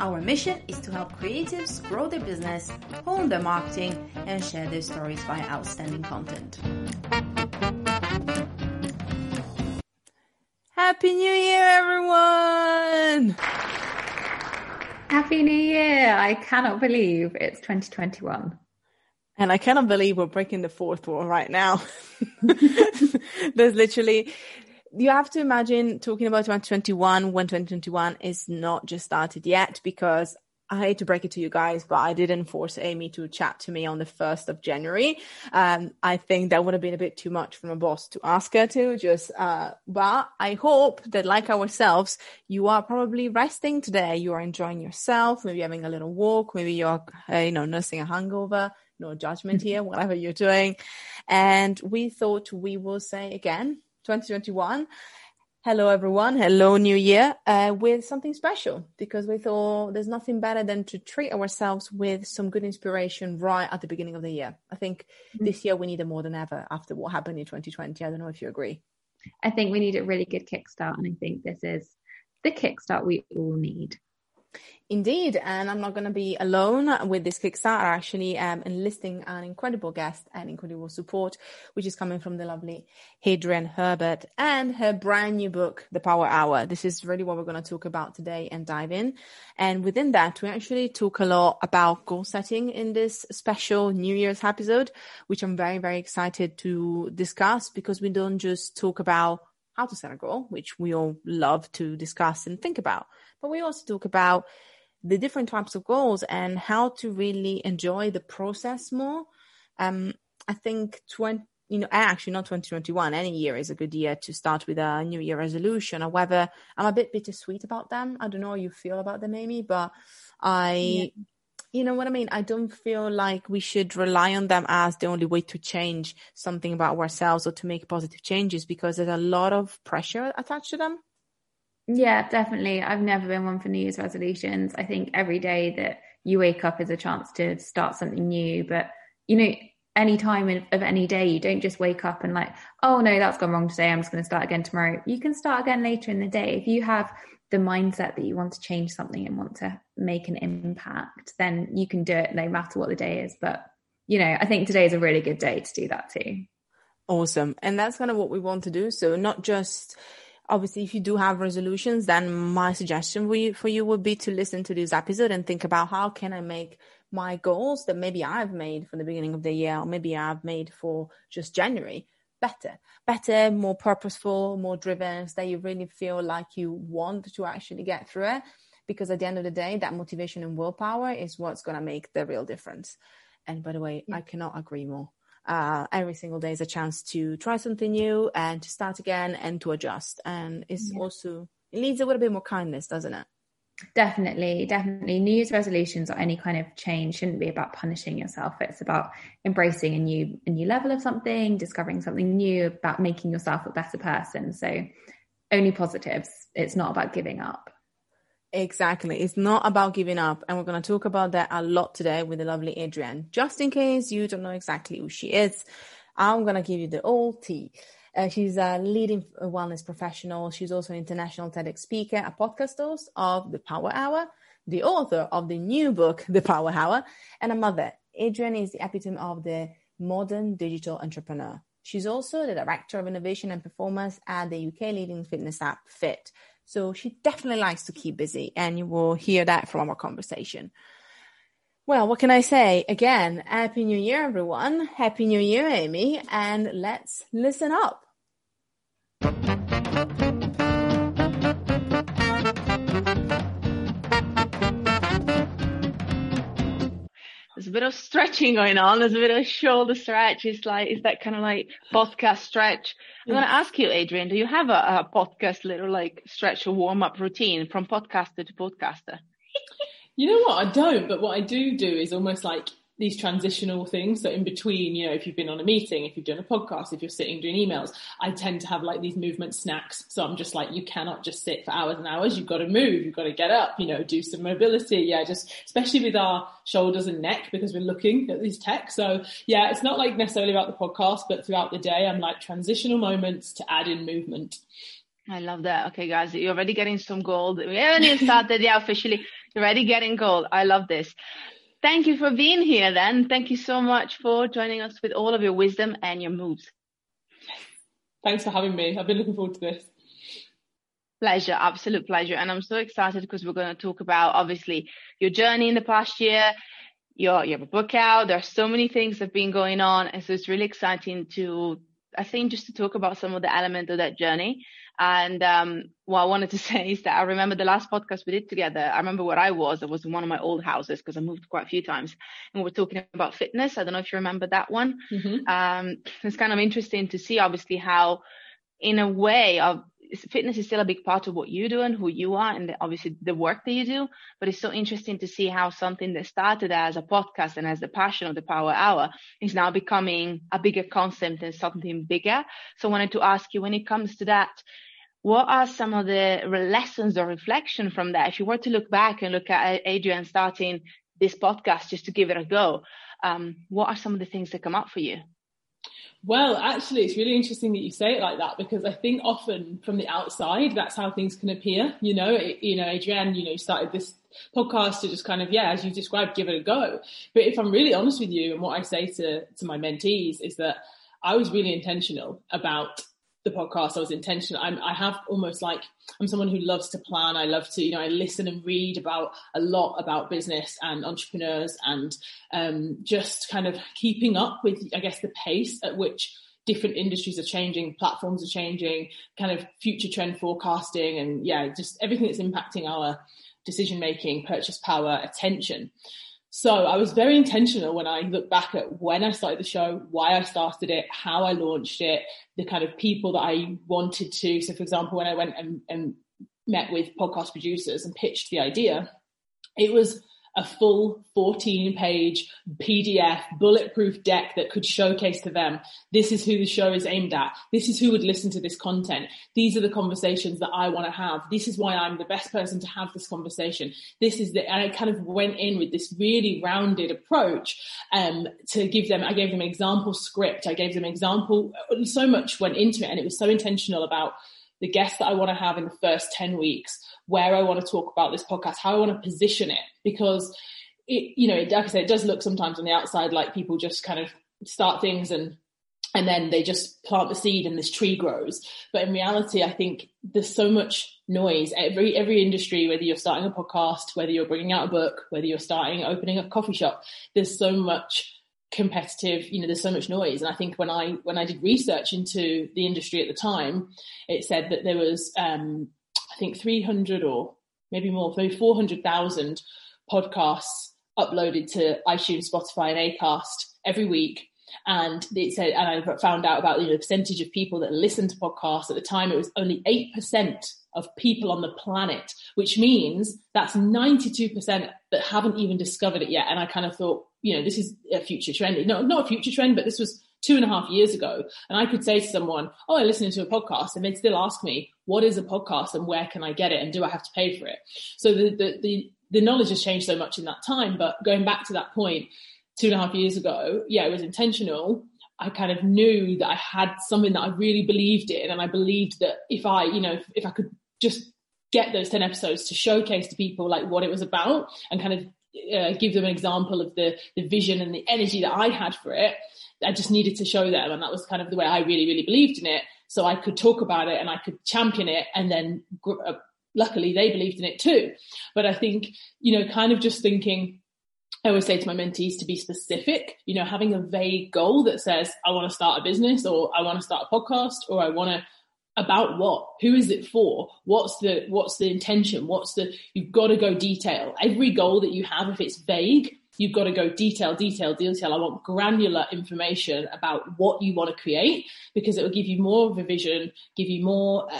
Our mission is to help creatives grow their business, hone their marketing, and share their stories via outstanding content. Happy New Year, everyone! Happy New Year! I cannot believe it's 2021. And I cannot believe we're breaking the fourth wall right now. There's literally, you have to imagine talking about 2021 when 2021 is not just started yet because I hate to break it to you guys, but I didn't force Amy to chat to me on the 1st of January. Um, I think that would have been a bit too much from a boss to ask her to just, uh, but I hope that like ourselves, you are probably resting today. You are enjoying yourself, maybe having a little walk, maybe you're, uh, you know, nursing a hangover no judgment here, whatever you're doing. And we thought we will say again, 2021. Hello, everyone. Hello, New Year, uh, with something special because we thought there's nothing better than to treat ourselves with some good inspiration right at the beginning of the year. I think mm-hmm. this year we need it more than ever after what happened in 2020. I don't know if you agree. I think we need a really good kickstart. And I think this is the kickstart we all need. Indeed, and I'm not going to be alone with this Kickstarter. Actually am enlisting an incredible guest and incredible support, which is coming from the lovely Adrienne Herbert and her brand new book, The Power Hour. This is really what we're going to talk about today and dive in. And within that, we actually talk a lot about goal setting in this special New Year's episode, which I'm very, very excited to discuss because we don't just talk about how to set a goal, which we all love to discuss and think about, but we also talk about the different types of goals and how to really enjoy the process more. Um, I think 20, you know, actually not 2021, any year is a good year to start with a new year resolution. However, I'm a bit bittersweet about them. I don't know how you feel about them, Amy, but I, yeah. You know what I mean? I don't feel like we should rely on them as the only way to change something about ourselves or to make positive changes because there's a lot of pressure attached to them. Yeah, definitely. I've never been one for New Year's resolutions. I think every day that you wake up is a chance to start something new. But, you know, any time of any day, you don't just wake up and like, oh no, that's gone wrong today. I'm just going to start again tomorrow. You can start again later in the day. If you have the mindset that you want to change something and want to make an impact, then you can do it no matter what the day is. But, you know, I think today is a really good day to do that too. Awesome. And that's kind of what we want to do. So not just, obviously if you do have resolutions then my suggestion for you, for you would be to listen to this episode and think about how can i make my goals that maybe i've made from the beginning of the year or maybe i've made for just january better better more purposeful more driven so that you really feel like you want to actually get through it because at the end of the day that motivation and willpower is what's going to make the real difference and by the way yeah. i cannot agree more uh, every single day is a chance to try something new and to start again and to adjust. And it's yeah. also, it needs a little bit more kindness, doesn't it? Definitely, definitely. New Year's resolutions or any kind of change shouldn't be about punishing yourself. It's about embracing a new a new level of something, discovering something new, about making yourself a better person. So only positives. It's not about giving up. Exactly. It's not about giving up. And we're going to talk about that a lot today with the lovely Adrienne. Just in case you don't know exactly who she is, I'm going to give you the old tea. Uh, she's a leading wellness professional. She's also an international TEDx speaker, a podcast host of The Power Hour, the author of the new book, The Power Hour, and a mother. Adrienne is the epitome of the modern digital entrepreneur. She's also the director of innovation and performance at the UK leading fitness app Fiit. So she definitely likes to keep busy, and you will hear that from our conversation. Well, what can I say? Again, Happy New Year, everyone. Happy New Year, Amy, and let's listen up. There's a bit of stretching going on. There's a bit of shoulder stretch. It's like, is that kind of like podcast stretch? I'm going to ask you, Adrienne, do you have a, a podcast little like stretch or warm up routine from podcaster to podcaster? you know what? I don't, but what I do do is almost like these transitional things. So in between, you know, if you've been on a meeting, if you've done a podcast, if you're sitting doing emails, I tend to have like these movement snacks. So I'm just like, you cannot just sit for hours and hours. You've got to move. You've got to get up, you know, do some mobility. Yeah. Just especially with our shoulders and neck because we're looking at these tech. So yeah, it's not like necessarily about the podcast, but throughout the day, I'm like transitional moments to add in movement. I love that. Okay, guys, you're already getting some gold. We haven't even started yet officially. You're already getting gold. I love this thank you for being here then. Thank you so much for joining us with all of your wisdom and your moves. Thanks for having me. I've been looking forward to this. Pleasure, absolute pleasure. And I'm so excited because we're going to talk about obviously your journey in the past year. Your, you have a book out. There are so many things that have been going on. And so it's really exciting to, I think, just to talk about some of the elements of that journey. And um, what I wanted to say is that I remember the last podcast we did together. I remember where I was. I was in one of my old houses because I moved quite a few times, and we were talking about fitness. I don't know if you remember that one. Mm-hmm. Um, it's kind of interesting to see, obviously, how, in a way, of fitness is still a big part of what you do and who you are, and obviously the work that you do. But it's so interesting to see how something that started as a podcast and as the passion of the Power Hour is now becoming a bigger concept and something bigger. So I wanted to ask you, when it comes to that what are some of the lessons or reflection from that? If you were to look back and look at Adrienne starting this podcast just to give it a go, um, what are some of the things that come up for you? Well, actually, it's really interesting that you say it like that because I think often from the outside, that's how things can appear. You know, it, you know, Adrienne, you know, started this podcast to just kind of, yeah, as you described, give it a go. But if I'm really honest with you, and what I say to to my mentees is that I was really intentional about the podcast, I was intentional. I'm, I have almost like I'm someone who loves to plan. I love to, you know, I listen and read about a lot about business and entrepreneurs and um, just kind of keeping up with, I guess, the pace at which different industries are changing, platforms are changing, kind of future trend forecasting, and yeah, just everything that's impacting our decision making, purchase power, attention. So I was very intentional when I look back at when I started the show, why I started it, how I launched it, the kind of people that I wanted to. So, for example, when I went and, and met with podcast producers and pitched the idea, it was a full 14 page PDF bulletproof deck that could showcase to them this is who the show is aimed at. This is who would listen to this content. These are the conversations that I want to have. This is why I'm the best person to have this conversation. This is the, and I kind of went in with this really rounded approach um, to give them, I gave them an example script. I gave them an example, so much went into it and it was so intentional about the guests that I want to have in the first 10 weeks, where I want to talk about this podcast, how I want to position it, because it, you know, like I said, it does look sometimes on the outside like people just kind of start things and and then they just plant the seed and this tree grows. But in reality, I think there's so much noise. Every every industry, whether you're starting a podcast, whether you're bringing out a book, whether you're starting opening a coffee shop, there's so much competitive you know there's so much noise. And i think when i when i did research into the industry at the time it said that there was um i think 300 or maybe more maybe 400,000 podcasts uploaded to iTunes Spotify and Acast every week. And it said and i found out about you know, the percentage of people that listen to podcasts. At the time it was only 8% of people on the planet which means that's 92% that haven't even discovered it yet and i kind of thought you know, this is a future trend. No, not a future trend, but this was two and a half years ago. And I could say to someone, Oh, I'm listening to a podcast. And they'd still ask me, what is a podcast and where can I get it? And do I have to pay for it? So the, the, the, the knowledge has changed so much in that time. But going back to that point, two and a half years ago, yeah, it was intentional. I kind of knew that I had something that I really believed in, and I believed that if I, you know, if, if I could just get those 10 episodes to showcase to people like what it was about and kind of uh, give them an example of the the vision and the energy that I had for it. I just needed to show them, and that was kind of the way I really, really believed in it. So I could talk about it and I could champion it, and then uh, luckily they believed in it too. But I think you know, kind of just thinking. I always say to my mentees to be specific, you know, having a vague goal that says, I want to start a business or I want to start a podcast or I want to about what who is it for? What's the what's the intention? What's the you've got to go detail. Every goal that you have if it's vague you've got to go detail detail detail. I want granular information about what you want to create because it will give you more of a vision give you more uh,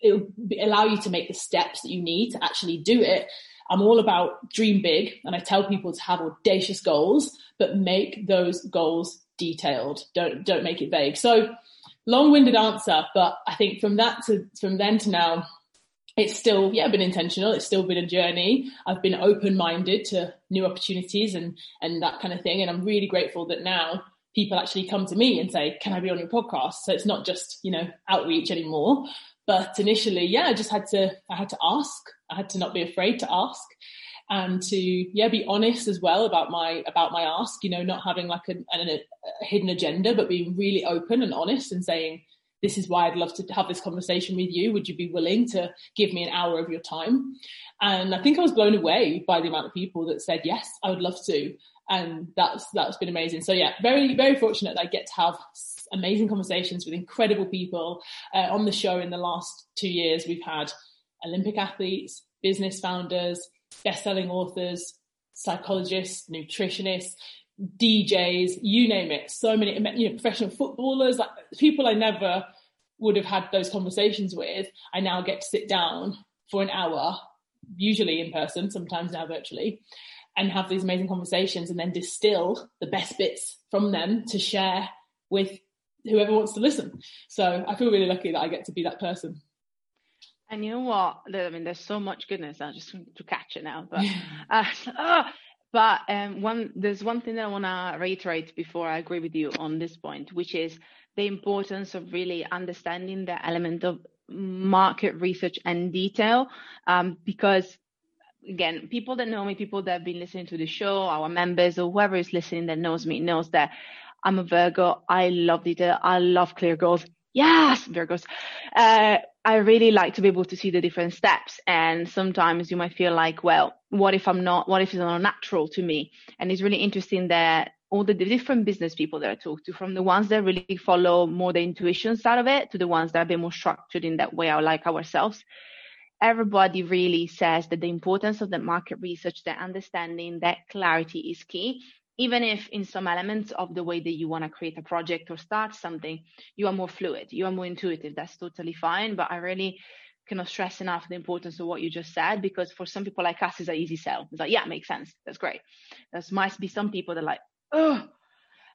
it'll allow you to make the steps that you need to actually do it. I'm all about dream big and i tell people to have audacious goals but make those goals detailed. Don't don't make it vague. So long-winded answer, but I think from that to from then to now, it's still yeah been intentional. It's still been a journey. I've been open-minded to new opportunities and and that kind of thing, and I'm really grateful that now people actually come to me and say, "Can I be on your podcast?" So it's not just you know outreach anymore. But initially, yeah, I just had to I had to ask. I had to not be afraid to ask and to yeah be honest as well about my about my ask you know not having like a, hidden agenda but being really open and honest and saying this is why i'd love to have this conversation with you. Would you be willing to give me an hour of your time? And i think i was blown away by the amount of people that said yes i would love to. And that's that's been amazing. So yeah very very fortunate that i get to have amazing conversations with incredible people. Uh, on the show in the last two years we've had olympic athletes business founders best-selling authors, psychologists, nutritionists, DJs, you name it. So many, you know, professional footballers, like people I never would have had those conversations with. I now get to sit down for an hour, usually in person, sometimes now virtually, and have these amazing conversations and then distill the best bits from them to share with whoever wants to listen. So I feel really lucky that I get to be that person. And you know what? I mean, there's so much goodness. I just want to catch it now, but uh, oh, but um, one there's one thing that I want to reiterate before I agree with you on this point, which is the importance of really understanding the element of market research and detail, um, because again, people that know me, people that have been listening to the show, our members or whoever is listening that knows me knows that I'm a Virgo. I love detail. I love clear goals. Yes, Virgos. Uh, I really like to be able to see the different steps. And sometimes you might feel like, well, what if I'm not, what if it's not natural to me? And it's really interesting that all the different business people that I talk to, from the ones that really follow more the intuition side of it to the ones that are a bit more structured in that way, I like ourselves. Everybody really says that the importance of the market research, the understanding that clarity is key even if in some elements of the way that you want to create a project or start something, you are more fluid, you are more intuitive, that's totally fine. But I really cannot stress enough the importance of what you just said because for some people like us, it's an easy sell. It's like, yeah, makes sense. That's great. There might be some people that are like, oh,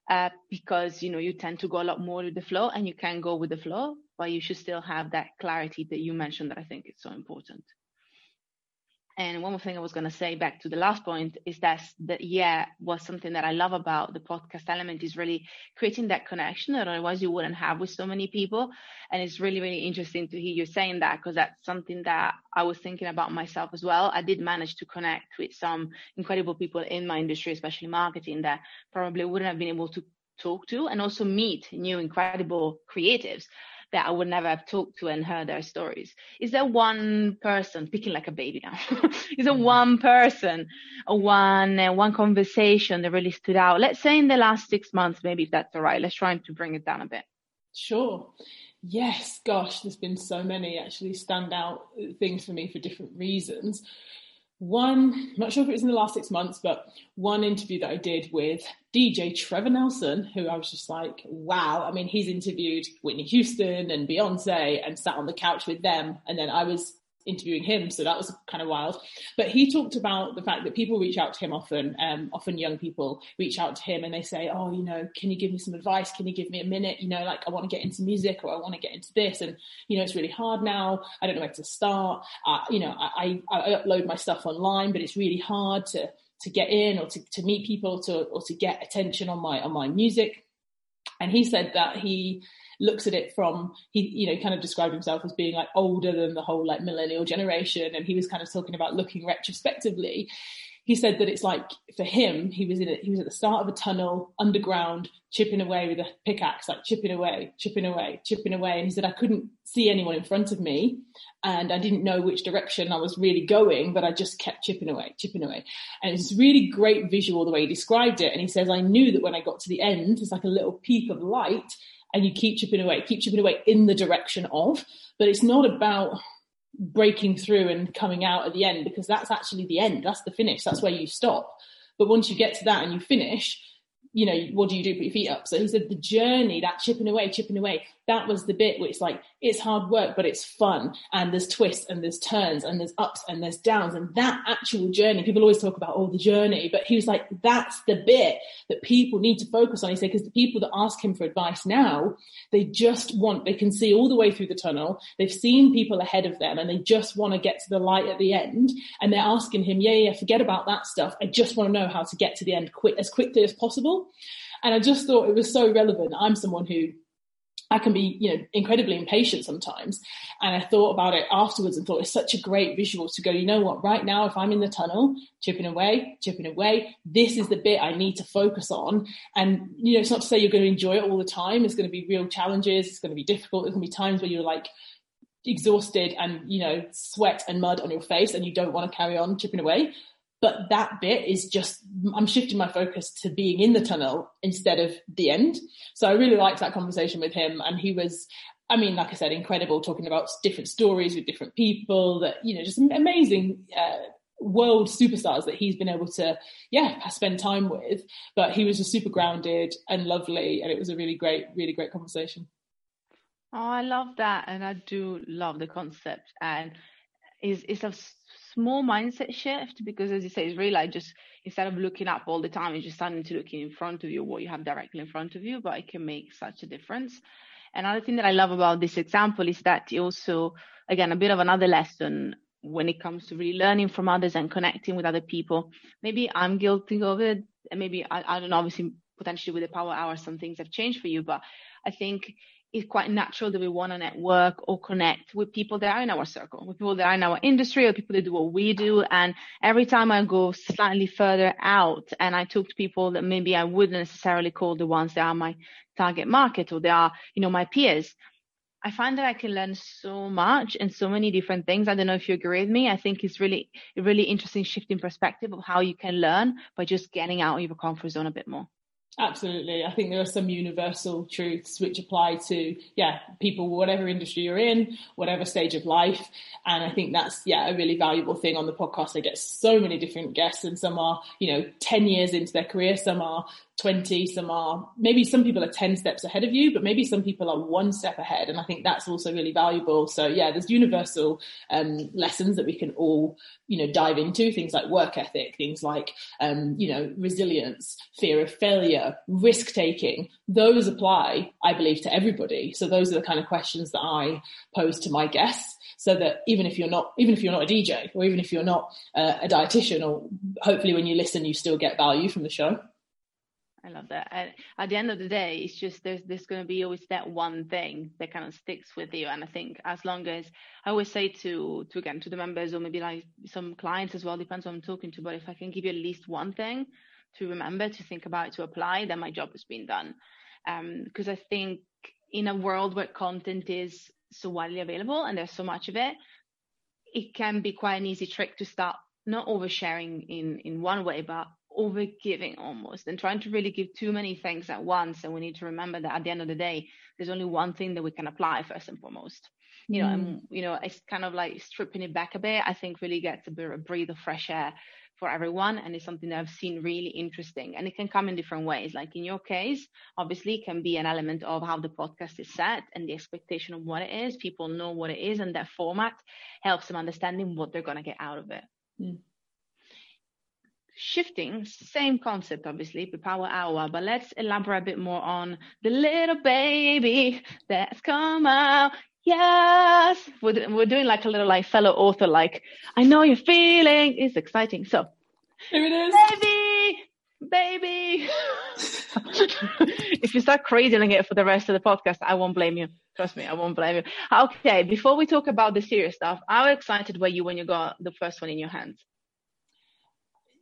uh, because you know you tend to go a lot more with the flow, and you can go with the flow, but you should still have that clarity that you mentioned that I think is so important. And one more thing I was going to say back to the last point is that that yeah was something that I love about the podcast element is really creating that connection that otherwise you wouldn't have with so many people. And it's really really interesting to hear you saying that because that's something that I was thinking about myself as well. I did manage to connect with some incredible people in my industry, especially marketing, that probably wouldn't have been able to talk to and also meet new incredible creatives that I would never have talked to and heard their stories? Is there one person, speaking like a baby now, is there mm-hmm. one person or one, uh, one conversation that really stood out? Let's say in the last six months, maybe if that's all right. Let's try to bring it down a bit. Sure. Yes, gosh, there's been so many actually standout things for me for different reasons one, I'm not sure if it was in the last six months, but one interview that I did with DJ Trevor Nelson, who I was just like, wow. I mean, he's interviewed Whitney Houston and Beyonce and sat on the couch with them. And then I was interviewing him, so that was kind of wild. But he talked about the fact that people reach out to him often, um, often young people reach out to him and they say, "Oh, you know, can you give me some advice? Can you give me a minute? You know, like I want to get into music or I want to get into this, and you know, it's really hard now. I don't know where to start. Uh, you know, I, I, I upload my stuff online, but it's really hard to to get in or to, to meet people to or to get attention on my on my music." And he said that he looks at it from he you know kind of described himself as being like older than the whole like millennial generation and he was kind of talking about looking retrospectively he said that it's like for him, he was in it. He was at the start of a tunnel underground, chipping away with a pickaxe, like chipping away, chipping away, chipping away. And he said I couldn't see anyone in front of me, and I didn't know which direction I was really going, but I just kept chipping away, chipping away. And it's really great visual the way he described it. And he says I knew that when I got to the end, it's like a little peak of light, and you keep chipping away, keep chipping away in the direction of. But it's not about breaking through and coming out at the end because that's actually the end. That's the finish. That's where you stop. But once you get to that and you finish, you know, what do you do? Put your feet up. So he said the journey, that chipping away, chipping away, that was the bit which like it's hard work, but it's fun. And there's twists and there's turns and there's ups and there's downs. And that actual journey, people always talk about, oh, the journey. But he was like, that's the bit that people need to focus on. He said, because the people that ask him for advice now, they just want, they can see all the way through the tunnel. They've seen people ahead of them and they just want to get to the light at the end. And they're asking him, yeah, yeah, forget about that stuff. I just want to know how to get to the end quick, as quickly as possible. And I just thought it was so relevant. I'm someone who I can be, you know, incredibly impatient sometimes. And I thought about it afterwards and thought it's such a great visual to go, you know what, right now, if I'm in the tunnel, chipping away, chipping away, this is the bit I need to focus on. And, you know, it's not to say you're going to enjoy it all the time. There's going to be real challenges. It's going to be difficult. There's going to be times where you're like, exhausted and you know sweat and mud on your face and you don't want to carry on chipping away but that bit is just i'm shifting my focus to being in the tunnel instead of the end. So i really liked that conversation with him and he was i mean like i said incredible talking about different stories with different people that you know just amazing uh, world superstars that he's been able to yeah spend time with. But he was just super grounded and lovely and it was a really great really great conversation. Oh i love that and i do love the concept. And it's, it's a small mindset shift because as you say it's really like just instead of looking up all the time it's just starting to looking in front of you what you have directly in front of you but it can make such a difference. Another thing that i love about this example is that it also again a bit of another lesson when it comes to really learning from others and connecting with other people. Maybe i'm guilty of it and maybe I, I don't know obviously potentially with the power hour some things have changed for you but i think it's quite natural that we want to network or connect with people that are in our circle, with people that are in our industry or people that do what we do. And every time I go slightly further out and I talk to people that maybe I wouldn't necessarily call the ones that are my target market or they are, you know, my peers, I find that I can learn so much and so many different things. I don't know if you agree with me. I think it's really, really interesting shift in perspective of how you can learn by just getting out of your comfort zone a bit more. Absolutely. I think there are some universal truths which apply to, yeah, people, whatever industry you're in, whatever stage of life. And I think that's, yeah, a really valuable thing on the podcast. They get so many different guests and some are, you know, 10 years into their career. Some are 20, some are, maybe some people are 10 steps ahead of you, but maybe some people are one step ahead. And I think that's also really valuable. So yeah, there's universal um, lessons that we can all, you know, dive into things like work ethic, things like, um, you know, resilience, fear of failure, risk taking. Those apply, I believe, to everybody. So those are the kind of questions that I pose to my guests so that even if you're not even if you're not a DJ or even if you're not uh, a dietitian or hopefully when you listen you still get value from the show. I love that. And at the end of the day, it's just there's there's going to be always that one thing that kind of sticks with you. And I think as long as I always say to to again to the members or maybe like some clients as well, depends on I'm talking to. But if I can give you at least one thing to remember, to think about, to apply, then my job has been done. Because um, I think in a world where content is so widely available and there's so much of it, it can be quite an easy trick to start not oversharing in in one way, but over giving almost and trying to really give too many things at once. And we need to remember that at the end of the day, there's only one thing that we can apply first and foremost. You know, mm. and you know, it's kind of like stripping it back a bit. I think really gets a bit of a breathe of fresh air for everyone, and it's something that I've seen really interesting. And it can come in different ways. Like in your case, obviously, it can be an element of how the podcast is set and the expectation of what it is. People know what it is, and that format helps them understanding what they're going to get out of it. Mm shifting, same concept, obviously, the power hour, but let's elaborate a bit more on the little baby that's come out. Yes, we're, we're doing like a little like fellow author, like, I know you're feeling, it's exciting. So, here it is. Baby, baby. if you start crazying it for the rest of the podcast, I won't blame you. Trust me, I won't blame you. Okay, before we talk about the serious stuff, how excited were you when you got the first one in your hands?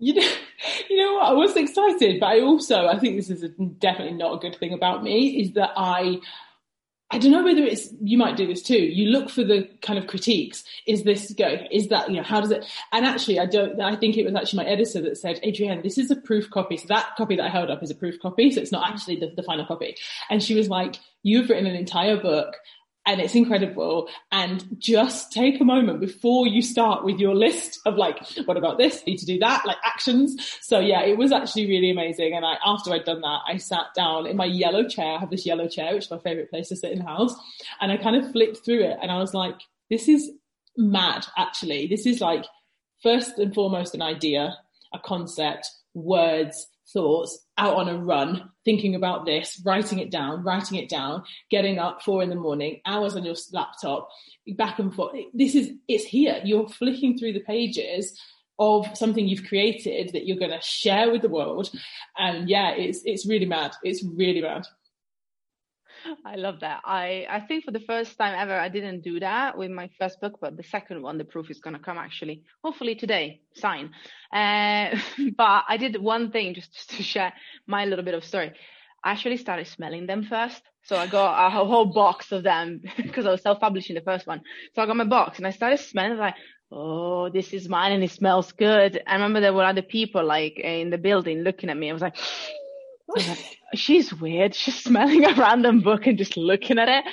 You know, you know what? I was excited, but I also I think this is a, definitely not a good thing about me. Is that I I don't know whether it's you might do this too. You look for the kind of critiques. Is this go? Is that you know how does it? And actually, I don't. I think it was actually my editor that said, Adrienne, this is a proof copy. So that copy that I held up is a proof copy. So it's not actually the, the final copy. And she was like, you've written an entire book and it's incredible. And just take a moment before you start with your list of like, what about this? Need to do that, like actions. So yeah, it was actually really amazing. And I, after I'd done that, I sat down in my yellow chair. I have this yellow chair, which is my favorite place to sit in the house. And I kind of flipped through it and I was like, this is mad, actually. This is like, first and foremost, an idea, a concept, words, thoughts out on a run, thinking about this, writing it down, writing it down, getting up four in the morning, hours on your laptop, back and forth. This is, it's here. You're flicking through the pages of something you've created that you're going to share with the world. And yeah, it's, it's really mad. It's really mad. I love that. I, I think for the first time ever, I didn't do that with my first book, but the second one, the proof is going to come actually, hopefully today, sign. Uh, but I did one thing just, just to share my little bit of story. I actually started smelling them first. So I got a whole box of them because I was self-publishing the first one. So I got my box and I started smelling like, oh, this is mine and it smells good. I remember there were other people like in the building looking at me. I was like, she's weird. She's smelling a random book and just looking at it.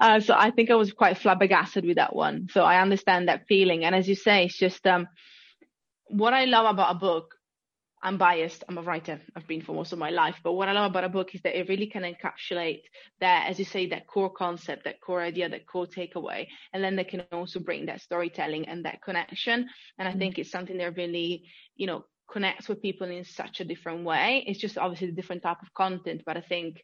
Uh, so I think I was quite flabbergasted with that one. So I understand that feeling. And as you say, it's just um, what I love about a book. I'm biased. I'm a writer. I've been for most of my life. But what I love about a book is that it really can encapsulate that, as you say, that core concept, that core idea, that core takeaway. And then they can also bring that storytelling and that connection. And I mm. think it's something that really, you know, connects with people in such a different way. It's just obviously a different type of content, but I think,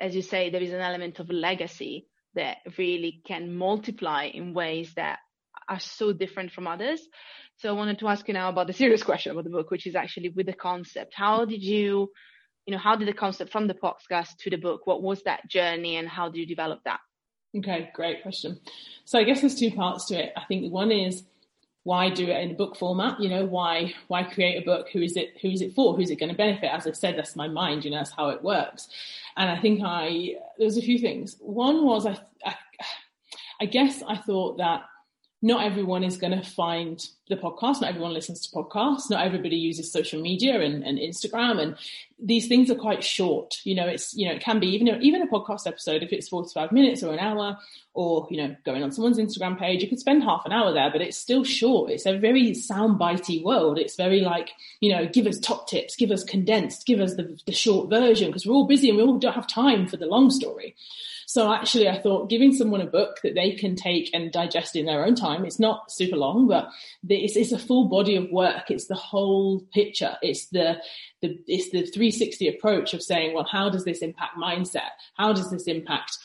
as you say, there is an element of legacy that really can multiply in ways that are so different from others. So I wanted to ask you now about the serious question about the book, which is actually with the concept. How did you, you know, how did the concept from the podcast to the book, what was that journey and how did you develop that? Okay, great question. So I guess there's two parts to it. I think one is why do it in a book format you know why why create a book who is it who is it for who's it going to benefit as i've said that's my mind you know that's how it works and i think i there was a few things one was i i, I guess i thought that not everyone is going to find the podcast. Not everyone listens to podcasts. Not everybody uses social media and, and, Instagram. And these things are quite short. You know, it's, you know, it can be even, even a podcast episode, if it's 45 minutes or an hour or, you know, going on someone's Instagram page, you could spend half an hour there, but it's still short. It's a very soundbitey world. It's very like, you know, give us top tips, give us condensed, give us the, the short version because we're all busy and we all don't have time for the long story. So actually, I thought giving someone a book that they can take and digest in their own time. It's not super long, but it's, it's a full body of work. It's the whole picture. It's the, the it's the 360 approach of saying, well, how does this impact mindset? How does this impact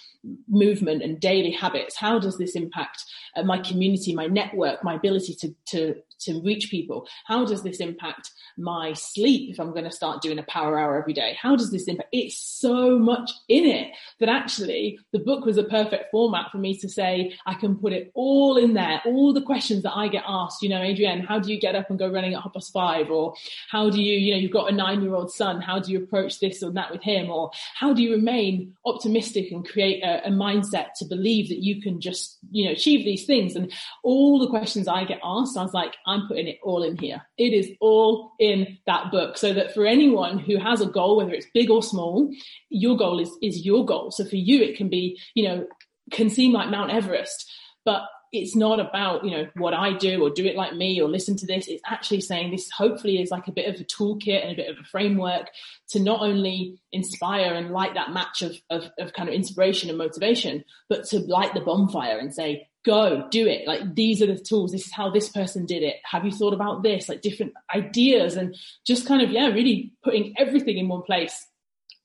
movement and daily habits? How does this impact uh, my community, my network, my ability to, to, to reach people? How does this impact my sleep if I'm going to start doing a power hour every day? How does this impact? It's so much in it that actually the book was a perfect format for me to say, I can put it all in there, all the questions that I get asked, you know, Adrienne, how do you get up and go running at half past five? Or how do you, you know, you've got a nine year old son, how do you approach this or that with him? Or how do you remain optimistic and create a, a mindset to believe that you can just, you know, achieve these things? And all the questions I get asked, I was like, I'm putting it all in here. It is all in that book so that for anyone who has a goal, whether it's big or small, your goal is, is your goal. So for you, it can be, you know, can seem like Mount Everest, but it's not about you know what I do or do it like me or listen to this. It's actually saying this hopefully is like a bit of a toolkit and a bit of a framework to not only inspire and light that match of, of, of kind of inspiration and motivation, but to light the bonfire and say, go do it. Like these are the tools. This is how this person did it. Have you thought about this? Like different ideas and just kind of yeah really putting everything in one place.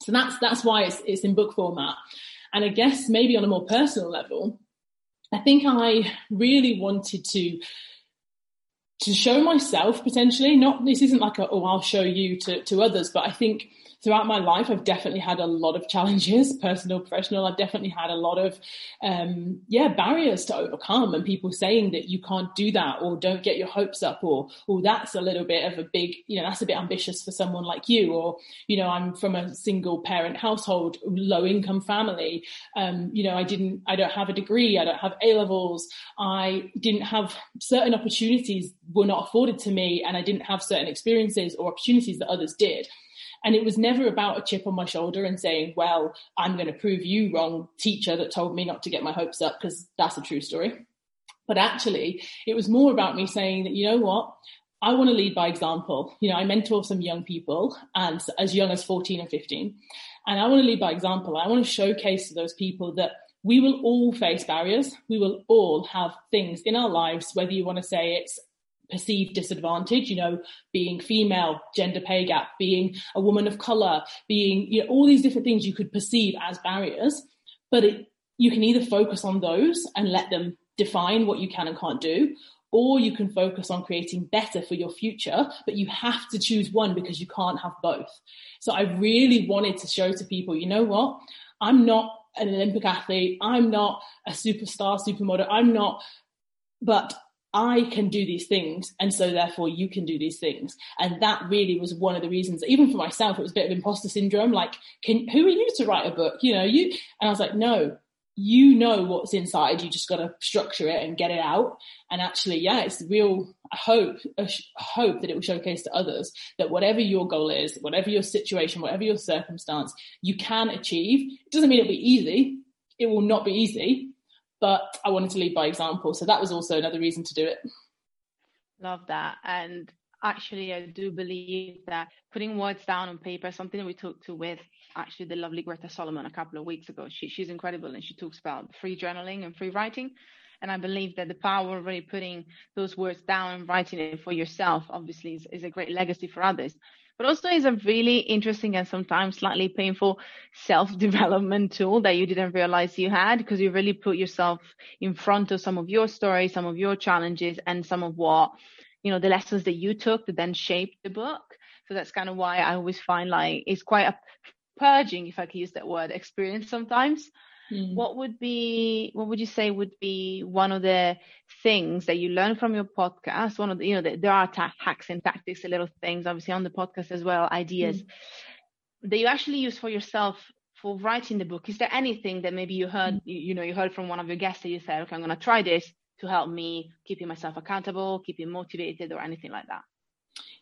So that's that's why it's it's in book format. And i guess maybe on a more personal level i think i really wanted to to show myself potentially. Not this isn't like a oh I'll show you to to others, but I think throughout my life, I've definitely had a lot of challenges, personal, professional. I've definitely had a lot of, um, yeah, barriers to overcome and people saying that you can't do that or don't get your hopes up or, oh, that's a little bit of a big, you know, that's a bit ambitious for someone like you. Or, you know, I'm from a single parent household, low income family. Um, you know, I didn't, I don't have a degree. I don't have A levels. I didn't have certain opportunities were not afforded to me and I didn't have certain experiences or opportunities that others did. And it was never about a chip on my shoulder and saying, well, I'm going to prove you wrong, teacher that told me not to get my hopes up, because that's a true story. But actually, it was more about me saying that, you know what? I want to lead by example. You know, I mentor some young people and as young as 14 and 15. And I want to lead by example. I want to showcase to those people that we will all face barriers. We will all have things in our lives, whether you want to say it's perceived disadvantage, you know, being female, gender pay gap, being a woman of color, being, you know, all these different things you could perceive as barriers. But it, you can either focus on those and let them define what you can and can't do, or you can focus on creating better for your future, but you have to choose one because you can't have both. So I really wanted to show to people, you know what? I'm not an Olympic athlete. I'm not a superstar, supermodel. I'm not, but I can do these things, and so therefore you can do these things. And that really was one of the reasons, even for myself, it was a bit of imposter syndrome. Like, can, who are you to write a book? You know, you, and I was like, no, you know what's inside. You just got to structure it and get it out. And actually, yeah, it's real hope, hope that it will showcase to others that whatever your goal is, whatever your situation, whatever your circumstance, you can achieve. It doesn't mean it'll be easy. It will not be easy, but I wanted to lead by example. So that was also another reason to do it. Love that. And actually, I do believe that putting words down on paper, something we talked to with actually the lovely Greta Solomon a couple of weeks ago. She, she's incredible and she talks about free journaling and free writing. And I believe that the power of really putting those words down and writing it for yourself, obviously, is, is a great legacy for others but also is a really interesting and sometimes slightly painful self-development tool that you didn't realize you had because you really put yourself in front of some of your stories, some of your challenges and some of what, you know, the lessons that you took that then shaped the book. So that's kind of why I always find like it's quite a purging, if I can use that word, experience sometimes. Mm. What would be, what would you say would be one of the things that you learn from your podcast? One of the, you know, the, there are ta- hacks and tactics, a little things, obviously on the podcast as well, ideas mm. that you actually use for yourself for writing the book. Is there anything that maybe you heard, mm. you, you know, you heard from one of your guests that you said, okay, I'm going to try this to help me keeping myself accountable, keeping motivated or anything like that?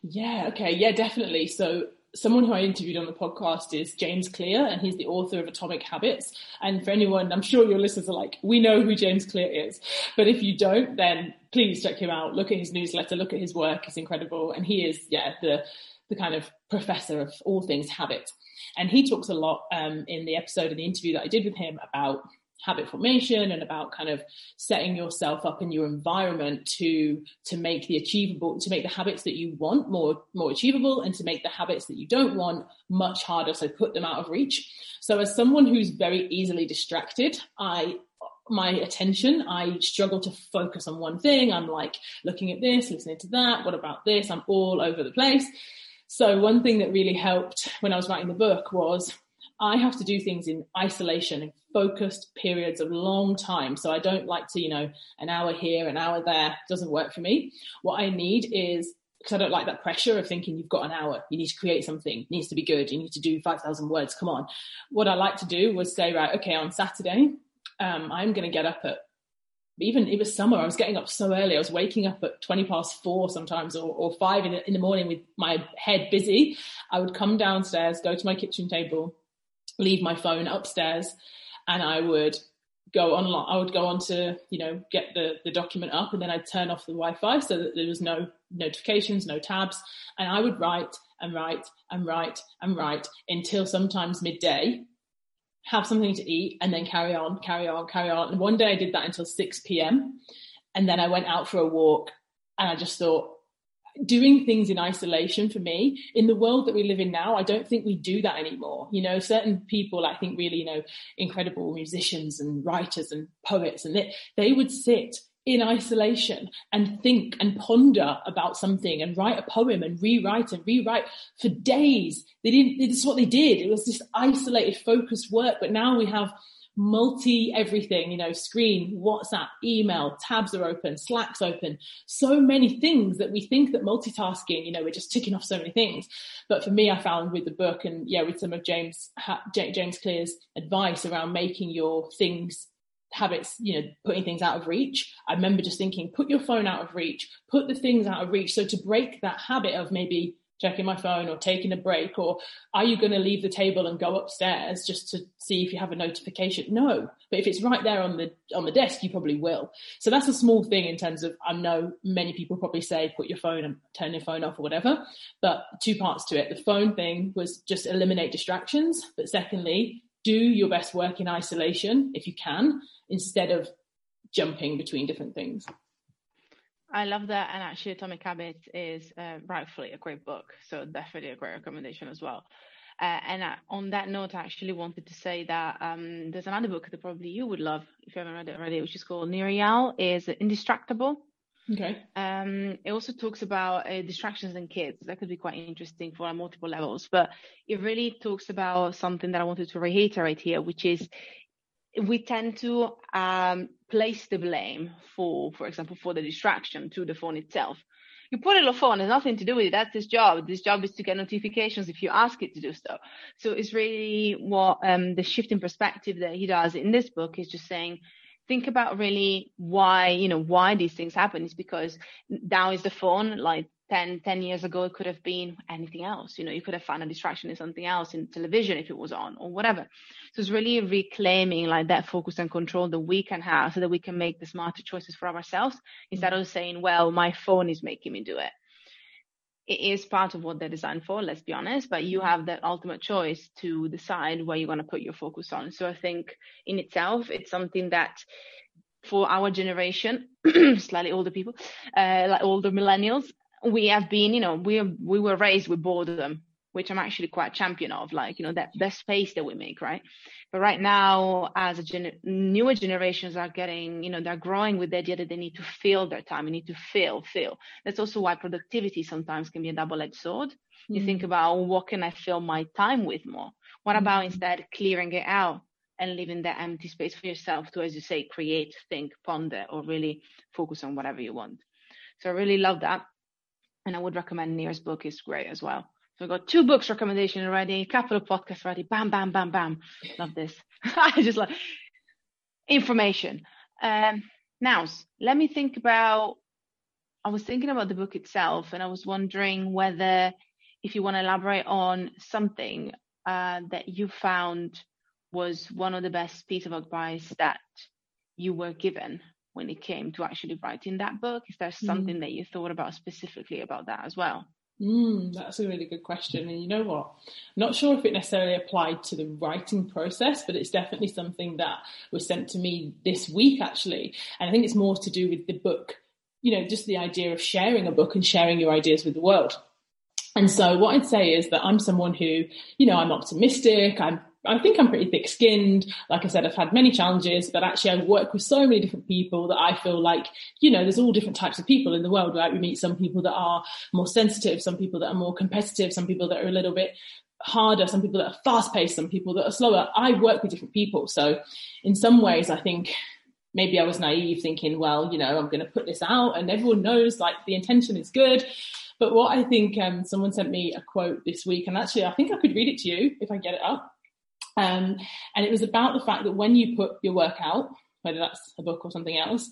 Yeah, okay. Yeah, definitely. So someone who I interviewed on the podcast is James Clear, and he's the author of Atomic Habits. And for anyone, I'm sure your listeners are like, we know who James Clear is. But if you don't, then please check him out. Look at his newsletter, look at his work. It's incredible. And he is, yeah, the, the kind of professor of all things habit. And he talks a lot um, in the episode in the interview that I did with him about habit formation and about kind of setting yourself up in your environment to to make the achievable to make the habits that you want more more achievable and to make the habits that you don't want much harder so put them out of reach. So as someone who's very easily distracted i my attention i struggle to focus on one thing. I'm like looking at this listening to that. What about this? I'm all over the place. So one thing that really helped when i was writing the book was I have to do things in isolation, in focused periods of long time. So I don't like to, you know, an hour here, an hour there doesn't work for me. What I need is because I don't like that pressure of thinking you've got an hour, you need to create something, it needs to be good, you need to do 5,000 words, come on. What I like to do was say, right, okay, on Saturday, um, I'm going to get up at even it was summer. I was getting up so early. I was waking up at 20 past four sometimes or, or five in the, in the morning with my head busy. I would come downstairs, go to my kitchen table, leave my phone upstairs and I would go online I would go on to you know get the the document up and then I'd turn off the Wi-Fi so that there was no notifications no tabs and I would write and write and write and write until sometimes midday have something to eat and then carry on carry on carry on and one day I did that until 6 p.m. and then I went out for a walk and I just thought doing things in isolation for me in the world that we live in now i don't think we do that anymore you know certain people i think really you know incredible musicians and writers and poets and they, they would sit in isolation and think and ponder about something and write a poem and rewrite and rewrite for days. They didn't, this is what they did. It was this isolated, focused work. But now we have multi everything, you know, screen, WhatsApp, email, tabs are open, Slack's open, so many things that we think that multitasking, you know, we're just ticking off so many things. But for me, I found with the book and yeah, with some of James, James Clear's advice around making your things habits, you know, putting things out of reach. I remember just thinking, put your phone out of reach, put the things out of reach. So to break that habit of maybe checking my phone or taking a break, or are you going to leave the table and go upstairs just to see if you have a notification? No, but if it's right there on the on the desk, you probably will. So that's a small thing in terms of I know many people probably say put your phone and turn your phone off or whatever, but two parts to it. The phone thing was just eliminate distractions, but secondly, do your best work in isolation if you can instead of jumping between different things. I love that, and actually, Atomic Habits is uh, rightfully a great book, so definitely a great recommendation as well. Uh, and uh, on that note, I actually wanted to say that um, there's another book that probably you would love if you haven't read it already, which is called Nir is Indistractable. Okay. Um, it also talks about uh, distractions in kids. That could be quite interesting for multiple levels, but it really talks about something that I wanted to reiterate here, which is we tend to um, place the blame for, for example, for the distraction to the phone itself. You put it on phone, has nothing to do with it. That's his job. This job is to get notifications if you ask it to do so. So it's really what um, the shift in perspective that he does in this book is just saying, think about really why, you know, why these things happen is because now is the phone like 10, 10 years ago, it could have been anything else. You know, you could have found a distraction in something else in television if it was on or whatever. So it's really reclaiming like that focus and control that we can have so that we can make the smarter choices for ourselves instead of saying, well, my phone is making me do it. It is part of what they're designed for, let's be honest, but you have that ultimate choice to decide where you're going to put your focus on. So I think in itself, it's something that for our generation, slightly older people, uh, like older millennials, we have been, you know, we we were raised with boredom, which I'm actually quite champion of, like you know that that space that we make, right? But right now, as a gen- newer generations are getting, you know, they're growing with the idea that they need to fill their time, they need to fill, fill. That's also why productivity sometimes can be a double-edged sword. Mm-hmm. You think mm. about what can I fill my time with more? What mm-hmm. about instead clearing it out and leaving that empty space for yourself to, as you say, create, think, ponder, or really focus on whatever you want. So I really love that and I would recommend Nir's book is great as well. So we've got two books recommendation already, of podcasts already. Bam, bam, bam, bam. Love this. I just like information. Um, now, let me think about. I was thinking about the book itself, and I was wondering whether, if you want to elaborate on something uh, that you found was one of the best piece of advice that you were given when it came to actually writing that book? Is there something mm. that you thought about specifically about that as well? Mm, that's a really good question. And you know what? I'm not sure if it necessarily applied to the writing process, but it's definitely something that was sent to me this week, actually. And I think it's more to do with the book, you know, just the idea of sharing a book and sharing your ideas with the world. And so what I'd say is that I'm someone who, you know, I'm optimistic, I'm I think I'm pretty thick skinned. Like I said, I've had many challenges, but actually I work with so many different people that I feel like, you know, there's all different types of people in the world, right? We meet some people that are more sensitive, some people that are more competitive, some people that are a little bit harder, some people that are fast paced, some people that are slower. I work with different people. So in some ways, I think maybe I was naive thinking, well, you know, I'm going to put this out and everyone knows like the intention is good. But what I think um, someone sent me a quote this week, and actually I think I could read it to you if I get it up. Um, and it was about the fact that when you put your work out, whether that's a book or something else,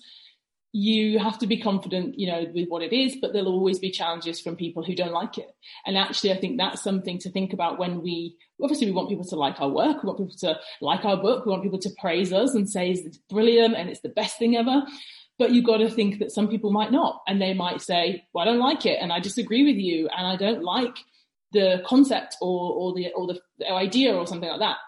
you have to be confident, you know, with what it is, but there'll always be challenges from people who don't like it. And actually, I think that's something to think about when we, obviously, we want people to like our work, we want people to like our book, we want people to praise us and say it's brilliant and it's the best thing ever. But you've got to think that some people might not, and they might say, "Well, I don't like it, and I disagree with you, and I don't like the concept or or the or the idea or something like that."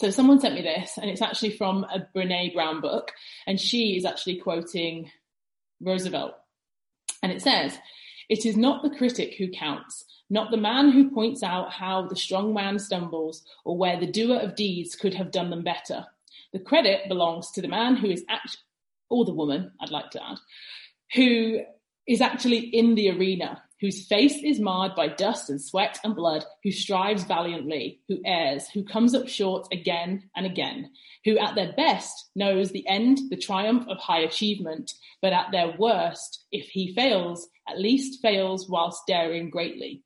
So someone sent me this, and it's actually from a Brene Brown book, and she is actually quoting Roosevelt. And it says, It is not the critic who counts, not the man who points out how the strong man stumbles or where the doer of deeds could have done them better. The credit belongs to the man who is act- or the woman, I'd like to add, who is actually in the arena, whose face is marred by dust and sweat and blood, who strives valiantly, who errs, who comes up short again and again, who at their best knows the end, the triumph of high achievement, but at their worst, if he fails, at least fails whilst daring greatly.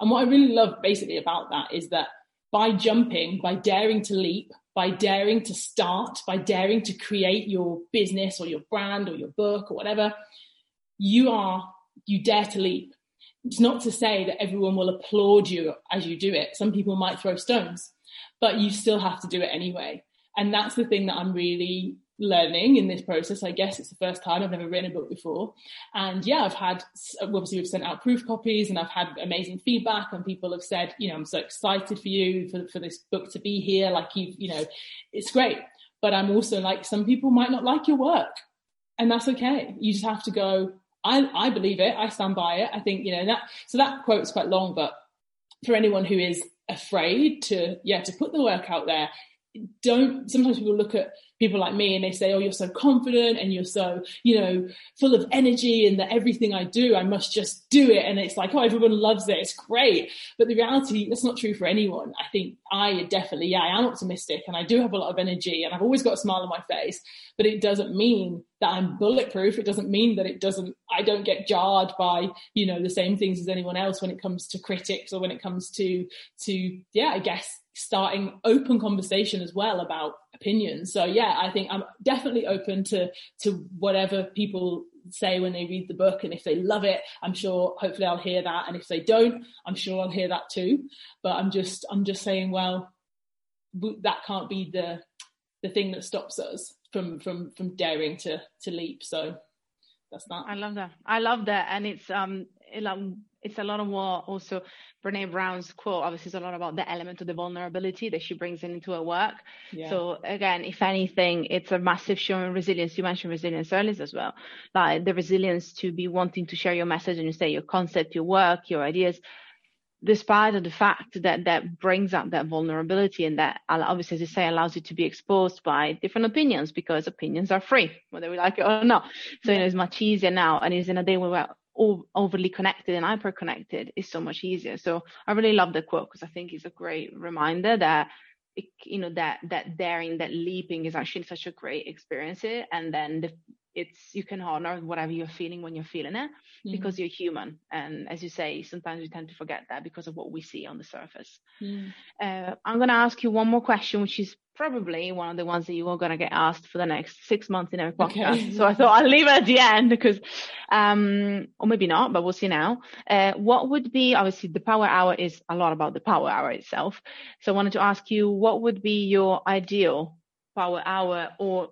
And what I really love basically about that is that by jumping, by daring to leap, by daring to start, by daring to create your business or your brand or your book or whatever, you are, you dare to leap. It's not to say that everyone will applaud you as you do it. Some people might throw stones, but you still have to do it anyway. And that's the thing that I'm really learning in this process. I guess it's the first time I've never written a book before. And yeah, I've had, obviously we've sent out proof copies and I've had amazing feedback and people have said, you know, I'm so excited for you, for, for this book to be here. Like you, you know, it's great. But I'm also like, some people might not like your work and that's okay. You just have to go, I, I believe it. I stand by it. I think, you know, that, so that quote is quite long, but for anyone who is afraid to, yeah, to put the work out there, don't, sometimes people look at people like me and they say, Oh, you're so confident and you're so, you know, full of energy and that everything I do, I must just do it. And it's like, Oh, everyone loves it. It's great. But the reality, that's not true for anyone. I think I definitely, yeah, I am optimistic and I do have a lot of energy and I've always got a smile on my face, but it doesn't mean that I'm bulletproof. It doesn't mean that it doesn't, I don't get jarred by, you know, the same things as anyone else when it comes to critics or when it comes to, to, yeah, I guess starting open conversation as well about opinions. So yeah, I think I'm definitely open to to whatever people say when they read the book. And if they love it i'm sure hopefully i'll hear that. And if they don't i'm sure i'll hear that too. But i'm just i'm just saying well that can't be the the thing that stops us from from from daring to to leap. So that's that. I love that. I love that. And it's um Um, it's a lot of what also Brene Brown's quote obviously is a lot about the element of the vulnerability that she brings into her work. Yeah. So again, if anything, it's a massive showing resilience. You mentioned resilience earlier as well, like the resilience to be wanting to share your message and you say your concept, your work, your ideas, despite of the fact that that brings up that vulnerability and that obviously, as you say, allows you to be exposed by different opinions because opinions are free, whether we like it or not. So you know, it's much easier now, and it's in a day where overly connected and hyper connected is so much easier. So I really love the quote because I think it's a great reminder that it, you know that that daring, that leaping is actually such a great experience. And then the it's you can honor whatever you're feeling when you're feeling it mm. because you're human and as you say sometimes we tend to forget that because of what we see on the surface mm. uh, i'm going to ask you one more question which is probably one of the ones that you are going to get asked for the next six months in every podcast okay. so i thought i'll leave it at the end because um or maybe not but we'll see now uh, what would be obviously the power hour is a lot about the power hour itself so i wanted to ask you what would be your ideal power hour or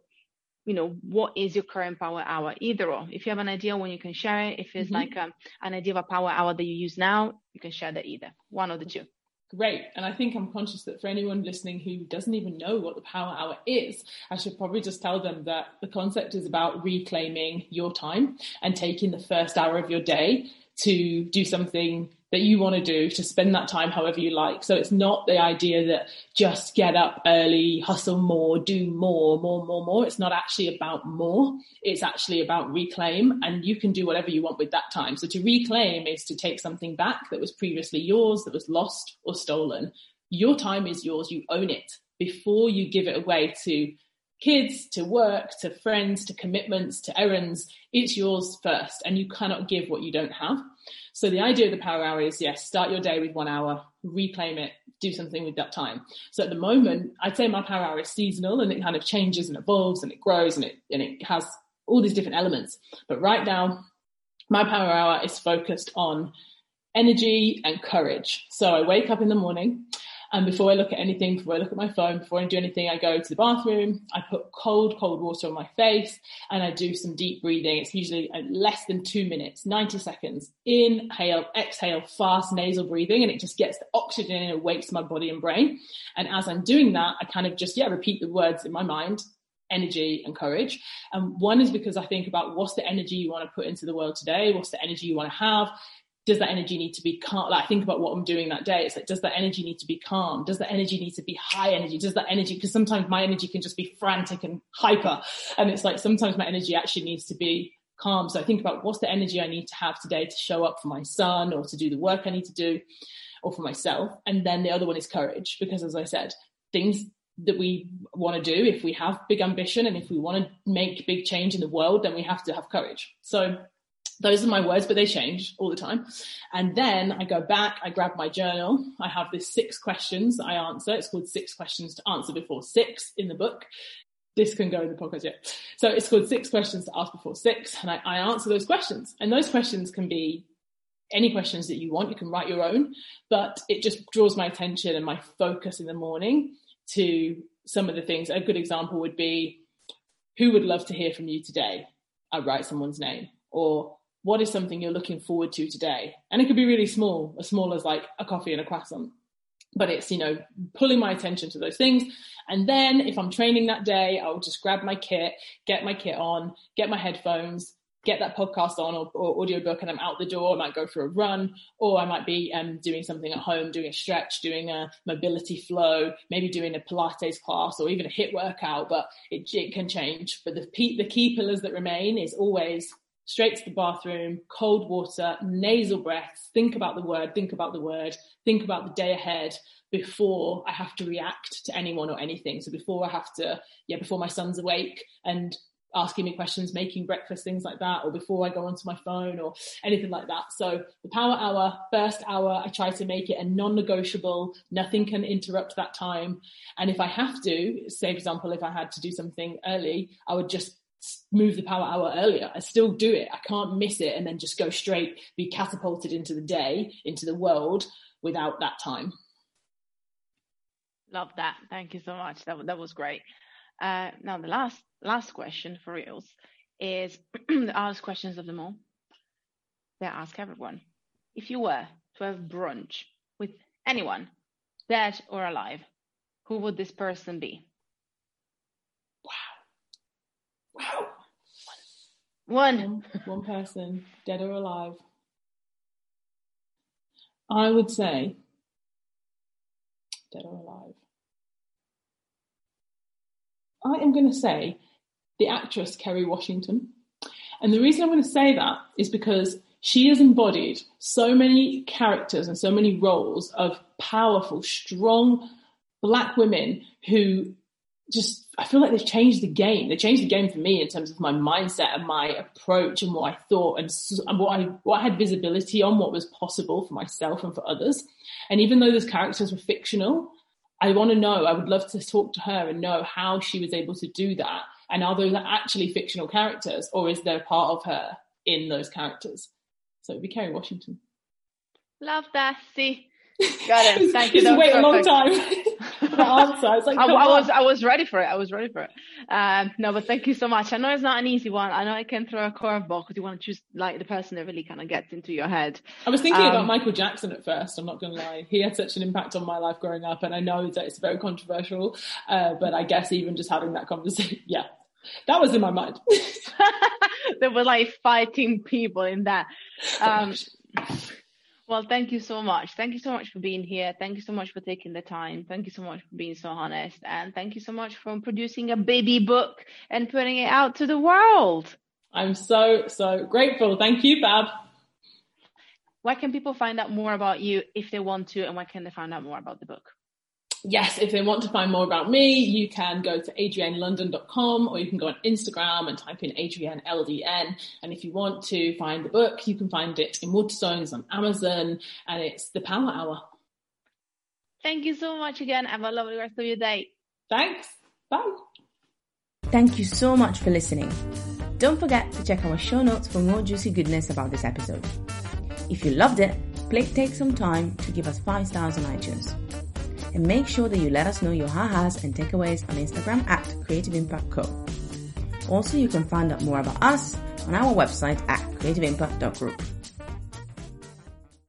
you know what is your current power hour either or. If you have an idea when you can share it. If it's mm-hmm. like um, an idea of a power hour that you use now you can share that either. One of the two. Great. And i think i'm conscious that for anyone listening who doesn't even know what the power hour is i should probably just tell them that the concept is about reclaiming your time and taking the first hour of your day to do something that you want to do to spend that time however you like. So it's not the idea that just get up early, hustle more, do more, more, more, more. It's not actually about more. It's actually about reclaim and you can do whatever you want with that time. So to reclaim is to take something back that was previously yours, that was lost or stolen. Your time is yours. You own it before you give it away to kids, to work, to friends, to commitments, to errands. It's yours first and you cannot give what you don't have. So the idea of the power hour is yes, start your day with one hour, reclaim it, do something with that time. So at the moment, I'd say my power hour is seasonal and it kind of changes and evolves and it grows and it and it has all these different elements. But right now, my power hour is focused on energy and courage. So I wake up in the morning and before I look at anything, before I look at my phone, before I do anything, I go to the bathroom, I put cold, cold water on my face and I do some deep breathing. It's usually uh, less than two minutes, 90 seconds. Inhale, exhale, fast nasal breathing, and it just gets the oxygen and it wakes my body and brain. And as I'm doing that, I kind of just, yeah, repeat the words in my mind energy and courage. And one is because I think about what's the energy you want to put into the world today? What's the energy you want to have? Does that energy need to be calm? Like, I think about what I'm doing that day. It's like, does that energy need to be calm? Does that energy need to be high energy? Does that energy, because sometimes my energy can just be frantic and hyper. And it's like, sometimes my energy actually needs to be calm. So I think about what's the energy I need to have today to show up for my son or to do the work I need to do or for myself. And then the other one is courage, because as I said, things that we want to do, if we have big ambition and if we want to make big change in the world, then we have to have courage. So those are my words, but they change all the time. And then I go back, I grab my journal. I have this six questions that I answer. It's called six questions to answer before six in the book. This can go in the podcast, yeah. So it's called six questions to ask before six. And I, I answer those questions. And those questions can be any questions that you want. You can write your own, but it just draws my attention and my focus in the morning to some of the things. A good example would be, who would love to hear from you today? I write someone's name or what is something you're looking forward to today? And it could be really small, as small as like a coffee and a croissant. But it's, you know, pulling my attention to those things. And then if I'm training that day, I'll just grab my kit, get my kit on, get my headphones, get that podcast on or, or audiobook and I'm out the door. I might go for a run or I might be um, doing something at home, doing a stretch, doing a mobility flow, maybe doing a Pilates class or even a HIIT workout, but it, it can change. But the, the key pillars that remain is always straight to the bathroom, cold water, nasal breaths, think about the word, think about the word, think about the day ahead before I have to react to anyone or anything. So before I have to, yeah, before my son's awake and asking me questions, making breakfast, things like that, or before I go onto my phone or anything like that. So the power hour, first hour, I try to make it a non-negotiable. Nothing can interrupt that time. And if I have to, say for example, if I had to do something early, I would just move the power hour earlier. I still do it. I can't miss it and then just go straight, be catapulted into the day, into the world without that time. Love that. Thank you so much. That, that was great. Uh, now the last last question for reals is the hardest questions of them all. They ask everyone: If you were to have brunch with anyone, dead or alive, who would this person be? Wow. One. One person, dead or alive. I would say dead or alive. I am going to say the actress Kerry Washington. And the reason I'm going to say that is because she has embodied so many characters and so many roles of powerful, strong black women who just I feel like they've changed the game. They changed the game for me in terms of my mindset and my approach and what I thought and, and what I what I had visibility on what was possible for myself and for others. And even though those characters were fictional, I want to know. I would love to talk to her and know how she was able to do that. And are those actually fictional characters, or is there part of her in those characters? So it'd be Kerry Washington. Love that. See, got it. Thank you. Just wait a long time. answer. I was like, I, I was I was ready for it. I was ready for it. Um, no, but thank you so much. I know it's not an easy one. I know I can throw a curveball because you want to choose like the person that really kind of gets into your head. I was thinking um, about Michael Jackson at first. I'm not going to lie. He had such an impact on my life growing up, and I know that it's very controversial. Uh, but I guess even just having that conversation, yeah, that was in my mind. there were like fighting people in that. Um, well, thank you so much. Thank you so much for being here. Thank you so much for taking the time. Thank you so much for being so honest. And thank you so much for producing a baby book and putting it out to the world. I'm so, so grateful. Thank you, Bab. Where can people find out more about you if they want to, and where can they find out more about the book? Yes, if they want to find more about me, you can go to adriennelondon.com or you can go on Instagram and type in Adrienne LDN. And if you want to find the book, you can find it in Waterstones on Amazon and it's The Power Hour. Thank you so much again. Have a lovely rest of your day. Thanks. Bye. Thank you so much for listening. Don't forget to check our show notes for more juicy goodness about this episode. If you loved it, please take some time to give us 5 stars on iTunes and make sure that you let us know your ha-has and takeaways on Instagram at Creative Impact Co. Also, you can find out more about us on our website at creativeimpact.group.